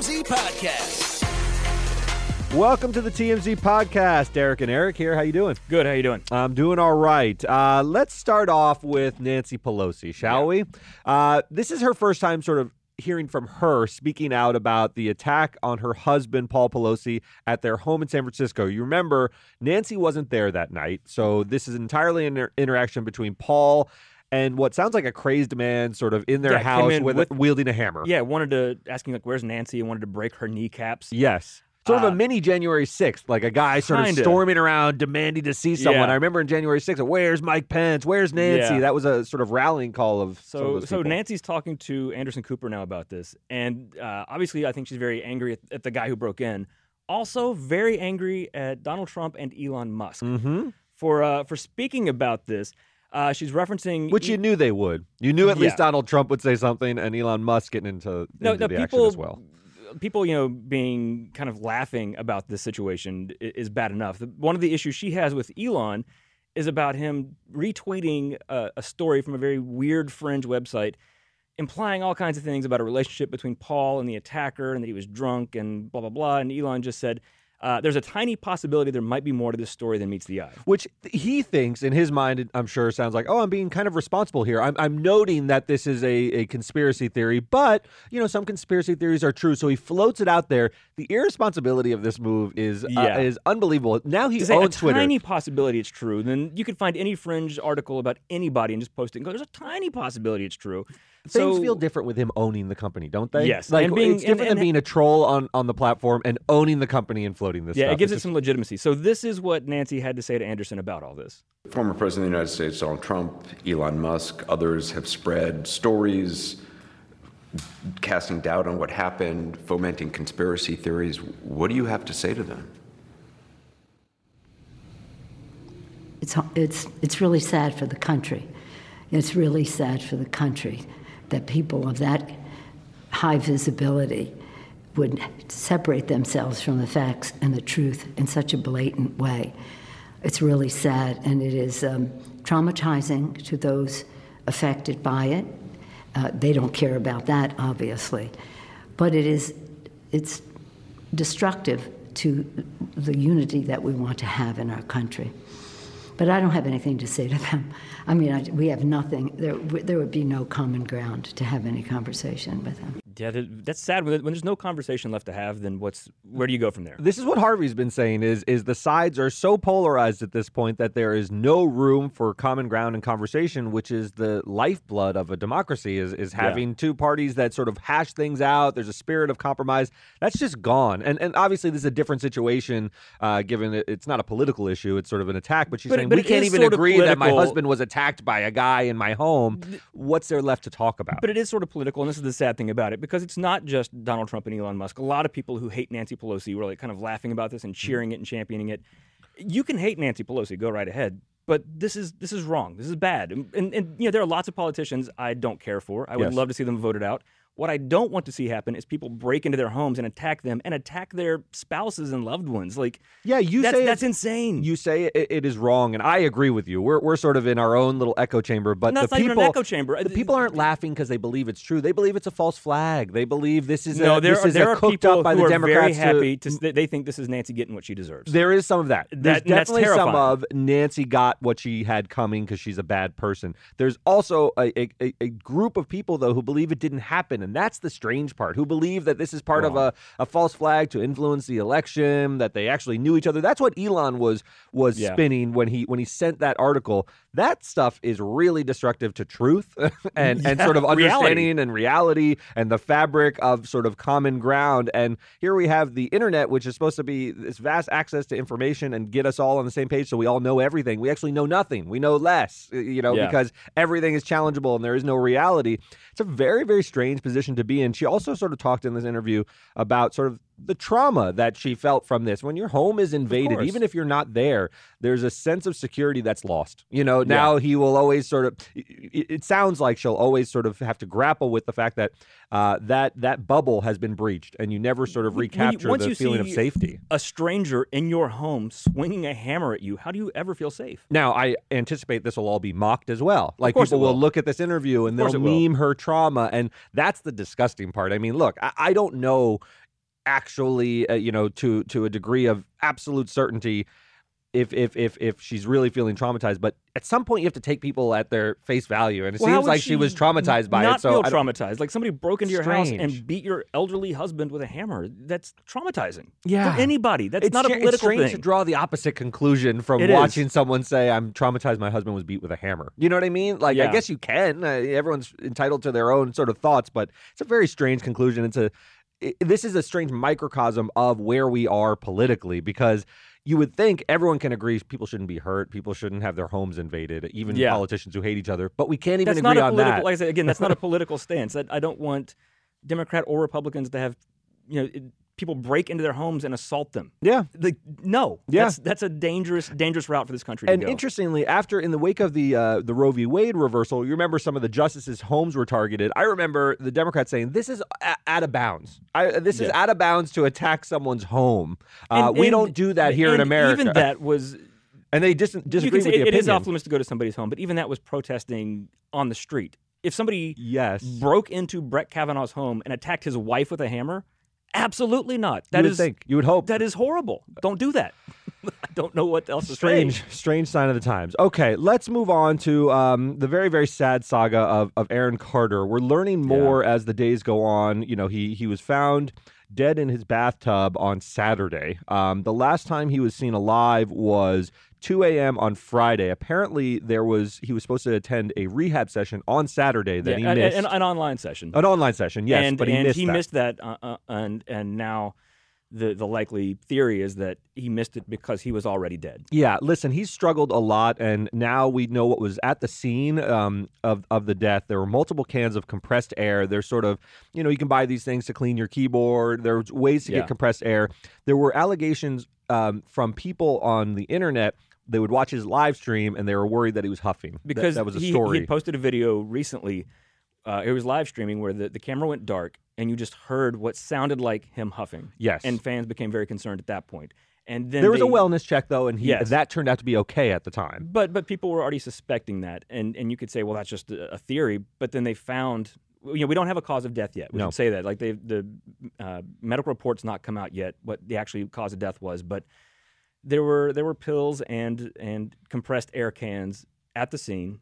TMZ Podcast. Welcome to the TMZ podcast. Derek and Eric here. How you doing? Good. How you doing? I'm doing all right. Uh, let's start off with Nancy Pelosi, shall we? Uh, this is her first time sort of hearing from her speaking out about the attack on her husband, Paul Pelosi, at their home in San Francisco. You remember, Nancy wasn't there that night. So this is entirely an inter- interaction between Paul and what sounds like a crazy man sort of in their Yeah, house in with, with- wielding a hammer. Yeah, wanted to asking like, "Where's Nancy?" and wanted to break her kneecaps. Yes. Sort of Uh, a mini January 6th, like a guy sort of Kinda. storming around demanding to see someone. Yeah. I remember in January 6th, where's Mike Pence? Where's Nancy? Yeah. That was a sort of rallying call of some of So, so people. Nancy's talking to Anderson Cooper now about this, and uh, obviously, I think she's very angry at, at the guy who broke in. Also, very angry at Donald Trump and Elon Musk Mhm. for uh, for speaking about this. Uh, she's referencing Which E- you knew they would. You knew at least Donald Trump would say something and Elon Musk getting into, no, into no, the people, action as well. People, you know, being kind of laughing about this situation is bad enough. One of the issues she has with Elon is about him retweeting a, a story from a very weird fringe website, implying all kinds of things about a relationship between Paul and the attacker, and that he was drunk and blah blah blah. And Elon just said, uh, "There's a tiny possibility there might be more to this story than meets the eye." Which he thinks in his mind, I'm sure sounds like, oh, I'm being kind of responsible here. I'm, I'm noting that this is a, a conspiracy theory, but, you know, some conspiracy theories are true. So he floats it out there. The irresponsibility of this move is Yeah. uh, is unbelievable. Now he to owns a Twitter. tiny possibility it's true, then you could find any fringe article about anybody and just post it and go, "There's a tiny possibility it's true." Things feel different with him owning the company, don't they? Yes, like and being- it's different and- than being a troll on, on the platform and owning the company and floating this Yeah, stuff. it gives It's it some legitimacy. So this is what Nancy had to say to Anderson about all this. Former President of the United States Donald Trump, Elon Musk, others have spread stories casting doubt on what happened, fomenting conspiracy theories. What do you have to say to them? It's, it's, it's really sad for the country. It's really sad for the country that people of that high visibility would separate themselves from the facts and the truth in such a blatant way. It's really sad, and it is um, traumatizing to those affected by it. Uh, they don't care about that, obviously, but it is it's destructive to the unity that we want to have in our country. But I don't have anything to say to them. I mean, I, we have nothing. There, there would be no common ground to have any conversation with them. Yeah, that's sad. When when there's no conversation left to have, then what's where do you go from there? This is what Harvey's been saying is is the sides are so polarized at this point that there is no room for common ground and conversation, which is the lifeblood of a democracy is is having two parties that sort of hash things out. There's a spirit of compromise. That's just gone. And and obviously this is a different situation uh, given that it's not a political issue, it's sort of an attack, but she's But saying but we can't even agree that my husband was attacked by a guy in my home. What's there left to talk about? But it is sort of political, and this is the sad thing about it because it's not just Donald Trump and Elon Musk. A lot of people who hate Nancy Pelosi were like kind of laughing about this and mm-hmm. cheering it and championing it. You can hate Nancy Pelosi, go right ahead. But this is this is wrong. This is bad. And, and, and you know there are lots of politicians I don't care for. I would Yes. love to see them voted out. What I don't want to see happen is people break into their homes and attack them and attack their spouses and loved ones. Like yeah, you that's say that's insane. You say it, it is wrong, and I agree with you. We're, we're sort of in our own little echo chamber, but the it's not even people an echo chamber. The people aren't laughing because they believe it's true. They believe it's a false flag. They believe this is no, a, there this are is there are cooked people up by who the are Democrats. very to- happy to, they- they think this is Nancy getting what she deserves. there is some of that. There's That- definitely some of Nancy got what she had coming because she's a bad person. There's also a, a- a group of people though who believe it didn't happen, and that's the strange part. Who believe that this is part of a, a false flag to influence the election, that they actually knew each other. That's what Elon was was Yeah. spinning when he when he sent that article. That stuff is really destructive to truth and, and sort of reality. understanding and reality and the fabric of sort of common ground. And here we have the internet, which is supposed to be this vast access to information and get us all on the same page so we all know everything. We actually know nothing. We know less, you know, Yeah. because everything is challengeable and there is no reality. It's a very, very strange position to be in. She also sort of talked in this interview about sort of the trauma that she felt from this. When your home is invaded, even if you're not there, there's a sense of security that's lost. You know, now he will always sort of. It, it sounds like she'll always sort of have to grapple with the fact that uh, that that bubble has been breached, and you never sort of you- recapture once the you feeling of safety. A stranger in your home swinging a hammer at you. How do you ever feel safe? Now, I anticipate this will all be mocked as well. Like people will. will. look at this interview and they'll meme her trauma, and that's the disgusting part. I mean, look, I, I don't know actually, uh, you know, to to a degree of absolute certainty. If, if if if she's really feeling traumatized, but at some point you have to take people at their face value, and it Well, seems like she was traumatized by not it. So feel traumatized. Like somebody broke into your house and beat your elderly husband with a hammer. That's traumatizing. Yeah. For anybody. That's it's not a stra- it's strange thing. to draw the opposite conclusion from It is. watching someone say, "I'm traumatized. My husband was beat with a hammer." You know what I mean? Like, I guess you can. Uh, everyone's entitled to their own sort of thoughts, but it's a very strange conclusion. It's a i this is a strange microcosm of where we are politically because. You would think everyone can agree people shouldn't be hurt, people shouldn't have their homes invaded, even Yeah. politicians who hate each other. But we can't even that's not agree a on political. that. Like I said again, that's not a political stance. That I don't want Democrat or Republicans to have, you know, people break into their homes and assault them. yeah, Like, no, Yeah. that's that's a dangerous, dangerous route for this country And to go. interestingly, after in the wake of the uh, the Roe v. Wade reversal, you remember some of the justices' homes were targeted. I remember the Democrats saying this is a- out of bounds. I, this is out of bounds to attack someone's home. Uh, And- we and- don't do that here in America. Even that was and they dis- disagree with the it- it is opinion. off limits to go to somebody's home, but even that was protesting on the street. If somebody Yes, broke into Brett Kavanaugh's home and attacked his wife with a hammer, absolutely not. you That would is think you would hope. that is horrible. Don't do that. I don't know what else to strange, say. strange sign of the times. Okay, let's move on to um, the very, very sad saga of, of Aaron Carter. We're learning more as the days go on. You know, he he was found dead in his bathtub on Saturday. Um, the last time he was seen alive was 2 a.m. on Friday. Apparently, there was he was supposed to attend a rehab session on Saturday that Yeah, he missed. an, an online session. an online session, yes, and but he and missed he that. missed that, uh, uh, and and now the the likely theory is that he missed it because he was already dead. Yeah, listen, he's struggled a lot, and now we know what was at the scene um, of of the death. There were multiple cans of compressed air. There's sort of, you know, you can buy these things to clean your keyboard. There's ways to Yeah. get compressed air. There were allegations um, from people on the internet. They would watch his live stream, and they were worried that he was huffing. Because that, was a he, story. he posted a video recently. Uh, it was live streaming where the, the camera went dark and you just heard what sounded like him huffing. Yes. and fans became very concerned at that point. And then there was a wellness check though, and he Yes. that turned out to be okay at the time. but but people were already suspecting that, and and you could say, well, that's just a, a theory. But then they found, you know, we don't have a cause of death yet. We No. should say that. Like they the uh, medical report's not come out yet what the actual cause of death was, but there were there were pills and and compressed air cans at the scene,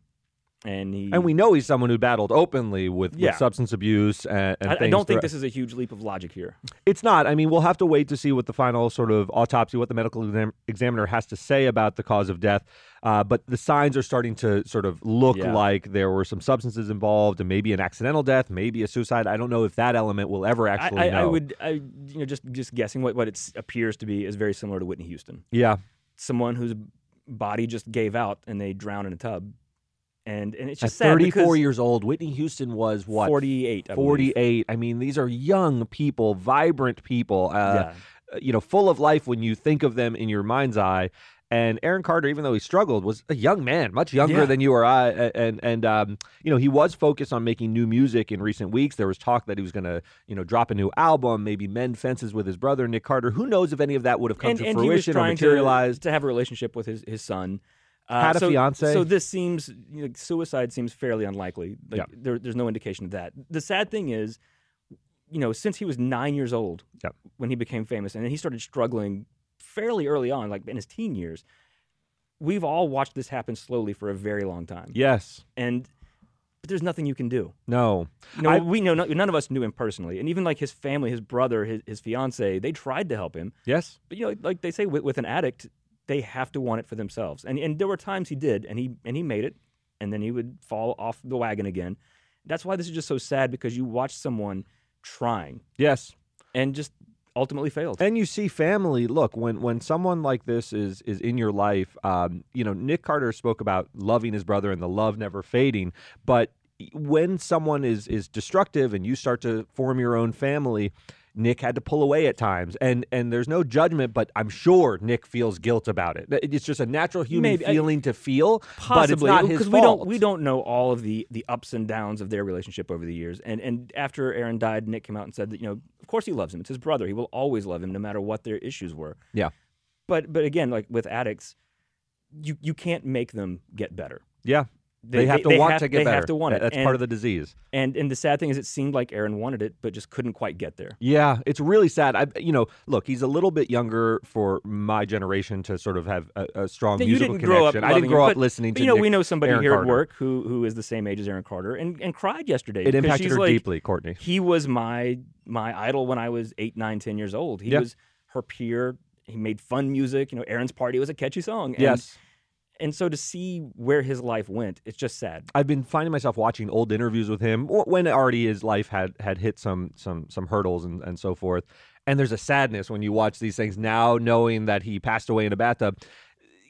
and he And we know he's someone who battled openly with, with substance abuse and, and I, I don't think this is a huge leap of logic here. It's not. I mean, we'll have to wait to see what the final sort of autopsy, what the medical exam- examiner has to say about the cause of death. Uh, but the signs are starting to sort of look Yeah. like there were some substances involved, and maybe an accidental death, maybe a suicide. I don't know if that element will ever actually I, I know. would, I, you know, just just guessing what what it appears to be is very similar to Whitney Houston. Yeah. Someone whose body just gave out and they drowned in a tub, and and it's just sad 34 because years old, Whitney Houston was what? 48, I believe. 48. I mean, these are young people, vibrant people. Uh, Yeah. you know, full of life when you think of them in your mind's eye. And Aaron Carter, even though he struggled, was a young man, much younger Yeah. than you or I. And and um, you know, he was focused on making new music in recent weeks. There was talk that he was going to, you know, drop a new album, maybe mend fences with his brother Nick Carter. Who knows if any of that would have come and, to and fruition or materialized? to, to have a relationship with his his son. Uh, Had a so, fiance? So this seems you know, suicide seems fairly unlikely. Like Yeah. there, there's no indication of that. The sad thing is, you know, since he was nine years old Yep. when he became famous, and then he started struggling fairly early on, like in his teen years. We've all watched this happen slowly for a very long time, yes. and but there's nothing you can do. No. You know, I- we know none of us knew him personally, and even like his family, his brother, his, his fiance, they tried to help him. Yes. But you know, like they say with, with an addict, they have to want it for themselves. And and there were times he did, and he and he made it, and then he would fall off the wagon again. That's why this is just so sad because you watch someone trying Yes. and just ultimately failed. And you see family. Look, when when someone like this is is in your life, um, you know, Nick Carter spoke about loving his brother and the love never fading. But when someone is is destructive and you start to form your own family, Nick had to pull away at times, and and there's no judgment, but I'm sure Nick feels guilt about it. It's just a natural human Maybe. I- feeling to feel, Possibly, but it's not his because fault. we don't we don't know all of the the ups and downs of their relationship over the years. And and after Aaron died, Nick came out and said that you know, of course he loves him. It's his brother. He will always love him, no matter what their issues were. Yeah. But but again, like with addicts, you you can't make them get better. Yeah, they, have to want have- to get they better. have to want it. That's and, part of the disease. And and the sad thing is, it seemed like Aaron wanted it, but just couldn't quite get there. Yeah, it's really sad. I, you know, look, he's a little bit younger for my generation to sort of have a, a strong you musical didn't grow up. connection. I didn't grow it, up but- listening but, to. You know, Nick- we know somebody Aaron here Carter. at work who who is the same age as Aaron Carter and, and cried yesterday. It impacted her like, deeply, Courtney. He was my my idol when I was eight, nine, ten years old. He Yeah. was her peer. He made fun music. You know, Aaron's party was a catchy song. And, Yes. And so to see where his life went, it's just sad. I've been finding myself watching old interviews with him when already his life had had hit some some some hurdles and, and so forth. And there's a sadness when you watch these things now, knowing that he passed away in a bathtub.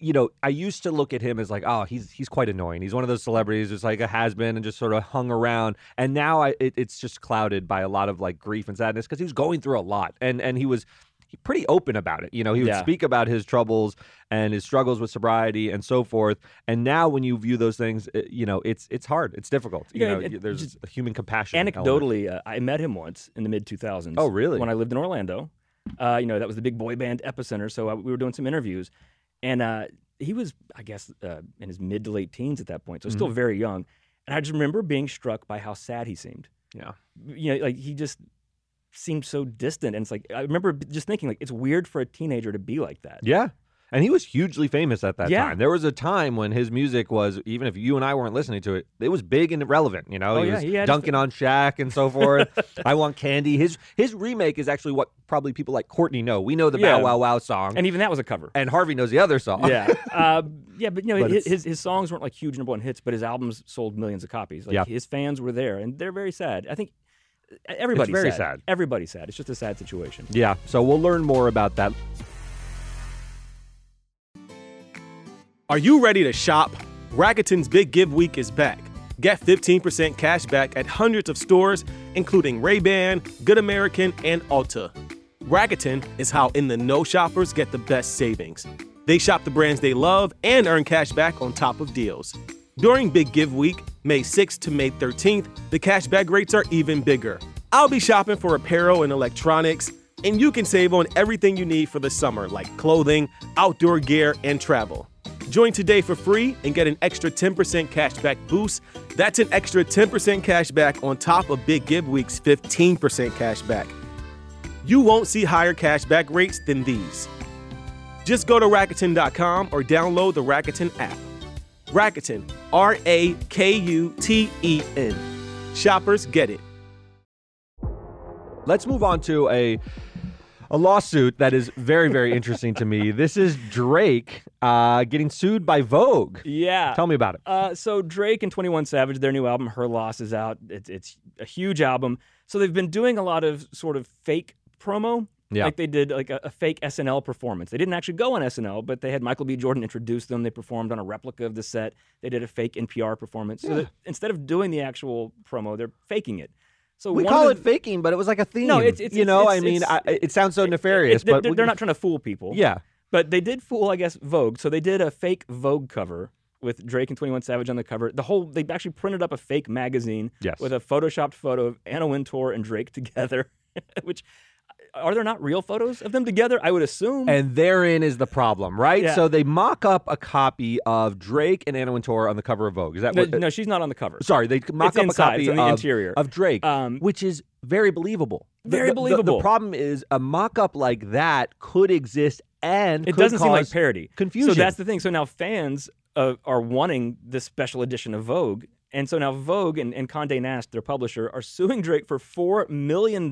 You know, I used to look at him as like, oh, he's he's quite annoying. He's one of those celebrities, just like a has been, and just sort of hung around. And now I, it, it's just clouded by a lot of like grief and sadness because he was going through a lot, and and he was pretty open about it. You know, he would Yeah. speak about his troubles and his struggles with sobriety and so forth. And now, when you view those things, it- you know, it's it's hard. It's difficult. You Yeah, know, it- there's just a human compassion. Anecdotally, uh, I met him once in the mid 2000s. Oh, really? When I lived in Orlando. Uh, you know, that was the big boy band epicenter. So uh, we were doing some interviews. And uh, he was, I guess, uh, in his mid to late teens at that point. So Mm-hmm. still very young. And I just remember being struck by how sad he seemed. Yeah. You know, like he just seemed so distant. And it's like, I remember just thinking, like, it's weird for a teenager to be like that. Yeah. And he was hugely famous at that Yeah. time. There was a time when his music was, even if you and I weren't listening to it, it was big and relevant. You know, Oh, he yeah, was he his- on Shaq and so forth. I want candy. His his remake is actually what probably people like Courtney know. We know the Yeah. Bow Wow Wow song, And even that was a cover. and Harvey knows the other song. yeah, uh, yeah, but you know, But his, his his songs weren't like huge number one hits, but his albums sold millions of copies. Like Yeah. his fans were there, and they're very sad. I think everybody's very sad. sad. Everybody's sad. It's just a sad situation. Yeah, so we'll learn more about that. Are you ready to shop? Rakuten's Big Give Week is back. Get 15% cash back at hundreds of stores, including Ray-Ban, Good American, and Ulta. Rakuten is how in the know shoppers get the best savings. They shop the brands they love and earn cash back on top of deals. During Big Give Week, May 6th to May 13th, the cashback rates are even bigger. I'll be shopping for apparel and electronics, and you can save on everything you need for the summer, like clothing, outdoor gear, and travel. Join today for free and get an extra 10% cashback boost. That's an extra 10% cashback on top of Big Give Week's 15% cashback. You won't see higher cashback rates than these. Just go to Rakuten.com or download the Rakuten app. Rakuten, R A K U T E N. Shoppers get it. Let's move on to a a lawsuit that is very very interesting to me. This is Drake uh, getting sued by Vogue. Yeah. Tell me about it. Uh, so Drake and Twenty One Savage, their new album "Her Loss" is out. It's, it's a huge album. So they've been doing a lot of sort of fake promo. Yeah. Like they did like a, a fake SNL performance. They didn't actually go on SNL, but they had Michael B. Jordan introduce them. They performed on a replica of the set. They did a fake NPR performance. So that instead of doing the actual promo, they're faking it. So We call of it faking, but it was like a theme. No, it's- it's- you know, it's- I mean, I, it sounds so it- nefarious, it- they're, but we- they're not trying to fool people. Yeah, But they did fool, I guess, Vogue. So they did a fake Vogue cover with Drake and 21 Savage on the cover. The whole they actually printed up a fake magazine Yes. with a photoshopped photo of Anna Wintour and Drake together, which are there not real photos of them together? I would assume. and therein is the problem, right? Yeah. So they mock up a copy of Drake and Anna Wintour on the cover of Vogue. Is that no, what? no, she's not on the cover. Sorry, they mock It's up inside, a copy the of, interior. of Drake, Um, which is very believable. Very the- the- The, problem is a mock up like that could exist and It doesn't seem like parody. confusion. So that's the thing. So now fans uh, are wanting this special edition of Vogue. And so now Vogue and, and Condé Nast, their publisher, are suing Drake for $4 million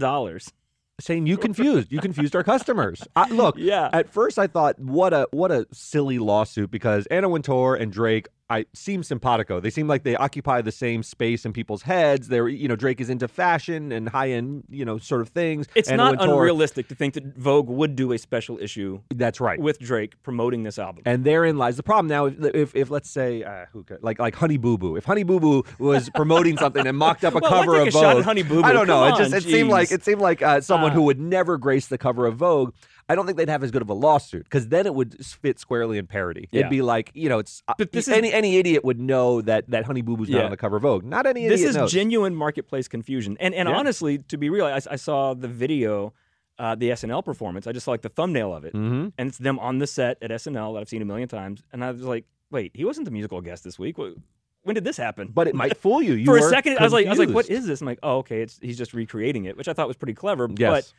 saying you confused, you confused our customers. I, look, Yeah. At first, I thought what a what a silly lawsuit because Anna Wintour and Drake. I seem simpatico. They seem like they occupy the same space in people's heads. They're, you know, Drake is into fashion and high end, you know, sort of things. It's not Wintour- unrealistic to think that Vogue would do a special issue That's right. with Drake promoting this album. And therein lies the problem. Now, if, if, if let's say, uh, who could, like like Honey Boo Boo, if Honey Boo Boo was promoting something and mocked up a Well, cover of a Vogue, Honey Boo Boo? I don't know. It just it seemed like it seemed like uh, someone who Uh. would never grace the cover of Vogue. I don't think they'd have as good of a lawsuit because then it would fit squarely in parody. Yeah. It'd be like you know, it's uh, But this is- any idiot would know that that Honey Boo Boo's not on the cover of Vogue. Not any idiot. this is knows. genuine marketplace confusion. And and Yeah. honestly, to be real, I, I saw the video, uh, the SNL performance. I just saw like the thumbnail of it, Mhm. and it's them on the set at SNL that I've seen a million times. And I was like, wait, he wasn't the musical guest this week. Wh- When did this happen? But it might fool you. You For a second, I was like, I was like, what is this? I'm like, oh, okay, it's he's just recreating it, which I thought was pretty clever. Yes. But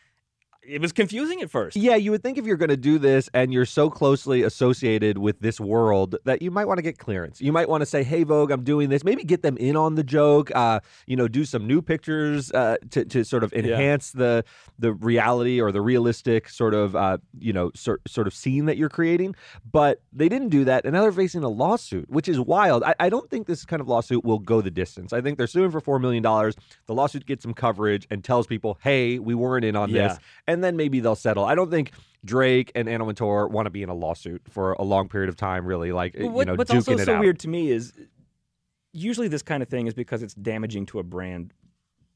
it was confusing at first. Yeah, you would think if you're going to do this and you're so closely associated with this world that you might want to get clearance. You might want to say, "Hey, Vogue, I'm doing this." Maybe get them in on the joke. Uh, you know, do some new pictures uh, to to sort of enhance the the reality or the realistic sort of uh, you know sort sort of scene that you're creating. But they didn't do that, and now they're facing a lawsuit, which is wild. I, I don't think this kind of lawsuit will go the distance. I think they're suing for four million dollars. The lawsuit gets some coverage and tells people, "Hey, we weren't in on Yeah. this." and then maybe they'll settle. I don't think Drake and Anna Wintour want to be in a lawsuit for a long period of time, really. Like, you what, know, what's duking also it so out. weird to me is usually this kind of thing is because it's damaging to a brand,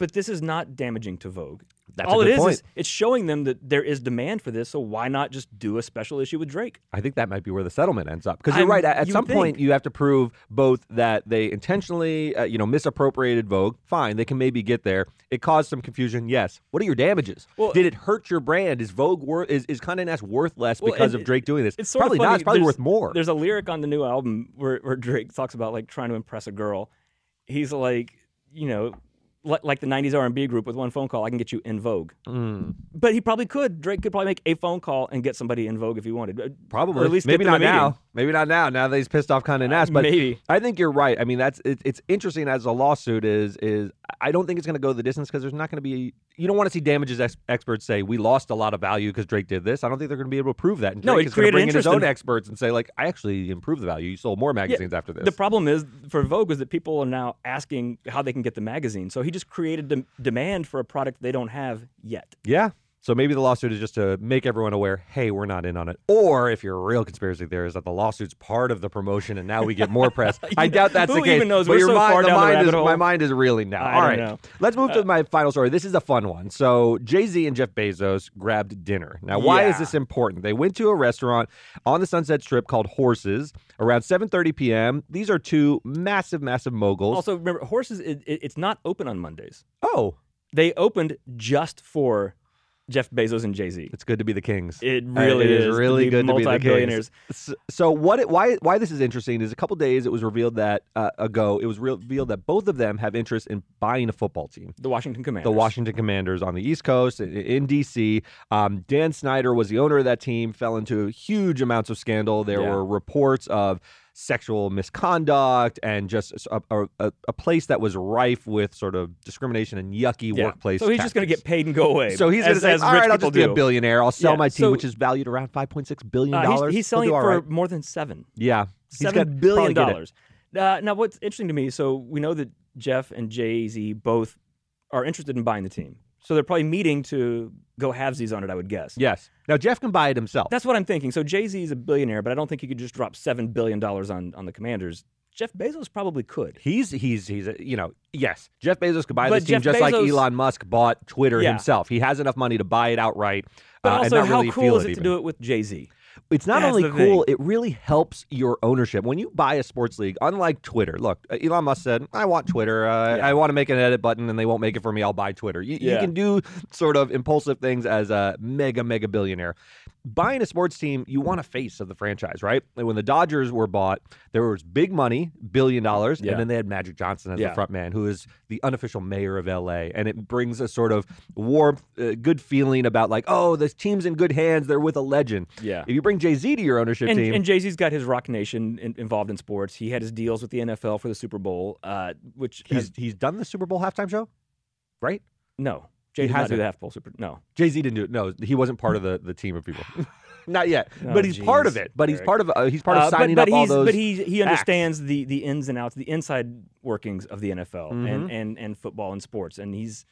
but this is not damaging to Vogue. That's All it is point. is it's showing them that there is demand for this. So why not just do a special issue with Drake? I think that might be where the settlement ends up. Because you're I'm- right. At, at you some point, you have to prove both that they intentionally, uh, you know, misappropriated Vogue. Fine, they can maybe get there. It caused some confusion. Yes. What are your damages? Well- Did it hurt your brand? Is Vogue worth? Is is Condé Nast worth less Well, because of Drake doing this? It's sort probably not. It's probably There's- worth more. There's a lyric on the new album where, where Drake talks about like trying to impress a girl. He's like, you know, like the '90s R&B group with one phone call, I can get you in Vogue. Mm, But he probably could. Drake could probably make a phone call and get somebody in Vogue if he wanted. Probably. Or at least maybe not now. Maybe not now. Now that he's pissed off Condé uh, Nast. But maybe. I think you're right. I mean, that's it, it's interesting as a lawsuit is is I don't think it's going to go the distance because there's not going to be. You don't want to see damages ex- experts say we lost a lot of value because Drake did this. I don't think they're going to be able to prove that. And No, Drake it is going to bring in his own in- experts and say like, I actually improved the value. You sold more magazines after this. The problem is for Vogue is that people are now asking how they can get the magazine. So he just created dem- demand for a product they don't have yet. yeah. So maybe the lawsuit is just to make everyone aware, hey, we're not in on it. Or if you're a real conspiracy theorist, that the lawsuit's part of the promotion and now we get more press. I doubt that's the case. even knows? But We're your so mind, far down the mind is, hole. my mind is reeling now. I All know. Let's move to uh, my final story. This is a fun one. So Jay Z and Jeff Bezos grabbed dinner. Now, why is this important? They went to a restaurant on the Sunset Strip called Horses around 7:30 p.m. These are two massive, massive moguls. Also, remember, horses, it, it, it's not open on Mondays. oh, They opened just for Jeff Bezos and Jay Z. it's good to be the kings. It Uh, really it is. is really good to be the multi-billionaires. kings. S- So what? It, why? Why this is interesting is a couple days it was revealed that uh, ago it was revealed that both of them have interest in buying a football team. The Washington Commanders. The Washington Commanders on the East Coast i- in DC. Um, Dan Snyder was the owner of that team. Fell into huge amounts of scandal. There Yeah. were reports of sexual misconduct and just a, a, a- place that was rife with sort of discrimination and yucky Yeah. workplace. So he's just going to get paid and go away. So he's going to say, as "All I'll people just be a billionaire. I'll sell Yeah, my team, so- which is valued around five point six billion Uh, he's, dollars. he's selling it for more than seven. Yeah, he's Seven billion probably get it. dollars. Uh, now, what's interesting to me, so we know that Jeff and Jay Z both are interested in buying the team. So they're probably meeting to go halvesies on it, I would guess. Yes. Now Jeff can buy it himself. That's what I'm thinking. So Jay Z is a billionaire, but I don't think he could just drop seven billion dollars on on the Commanders. Jeff Bezos probably could. He's he's he's a, you know yes Jeff Bezos could buy But this team Jeff just like Elon Musk bought Twitter Yeah. himself. He has enough money to buy it outright. But uh, and also, not how really cool is it to do it with Jay Z? It's not That's only cool; thing. it really helps your ownership. When you buy a sports league, unlike Twitter, look, uh, Elon Musk said, "I want Twitter. Uh, Yeah. I want to make an edit button, and they won't make it for me. I'll buy Twitter." You, you can do sort of impulsive things as a mega mega billionaire. Buying a sports team, you want a face of the franchise, right? And when the Dodgers were bought, there was big money, billion dollars, Yeah. and then they had Magic Johnson as Yeah. the front man, who is the unofficial mayor of LA, and it brings a sort of warmth, uh, good feeling about like, oh, this team's in good hands. They're with a legend. Yeah. If you bring Jay Z to your ownership And, team, and Jay Z's got his Roc Nation in, involved in sports. He had his deals with the NFL for the Super Bowl, uh, which he's has- he's done the Super Bowl halftime show, right? no. Jay did not do the half pole super. No, Jay Z didn't do it. No, he wasn't part of the, the team of people. Not yet, Oh, but he's part of it. But he's Eric. part of uh, he's part of Uh, signing but, but up all he's, those. But he he acts. understands the the ins and outs, the inside workings of the NFL Mm-hmm. and, and and football and sports, and he's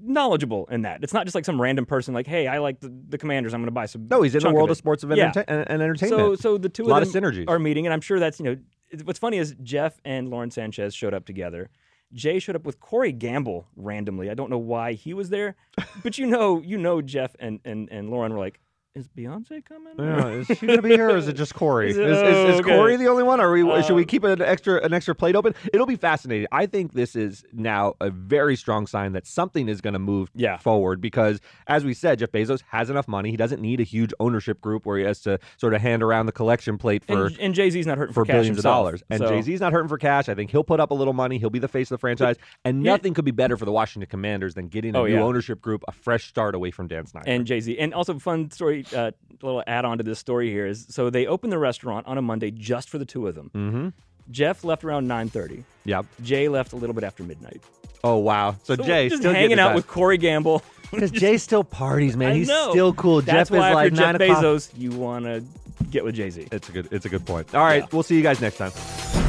knowledgeable in that. It's not just like some random person like, hey, I like the, the Commanders, I'm going to buy some. No, he's in the world of, of sports and, Yeah. and, and entertainment. So so the two A lot of of them synergies. are meeting, and I'm sure that's you know what's funny is Jeff and Lauren Sanchez showed up together. Jay showed up with Corey Gamble randomly. I don't know why he was there, but you know, you know, Jeff and and, and Lauren were like, "Is Beyonce coming?" Yeah, is she going to be here, or is it just Corey? Is it- is, oh, is okay. Corey the only one, or are we, should we Um, keep an extra an extra plate open? It'll be fascinating. I think this is now a very strong sign that something is going to move Yeah. forward because, as we said, Jeff Bezos has enough money. He doesn't need a huge ownership group where he has to sort of hand around the collection plate for. and, and Jay Z's not hurting for for, cash billions himself, of dollars. And so- Jay Z's not hurting for cash. I think he'll put up a little money. He'll be the face of the franchise. And Yeah. nothing could be better for the Washington Commanders than getting a Oh, new yeah. ownership group, a fresh start away from Dan Snyder. and Jay Z. And also, fun story, uh, little add on to this story here is so they opened the restaurant on a Monday just for the two of them. mm-hmm. Jeff left around 9:30. Yep. Jay left a little bit after midnight. Oh wow. So, So Jay just still hanging out with Corey Gamble. because Jay still parties, man. He's still cool. That's Jeff why is if like you're nine Jeff o'clock. Bezos, you want to get with Jay Z. It's a good. It's a good point. All right, Yeah. we'll see you guys next time.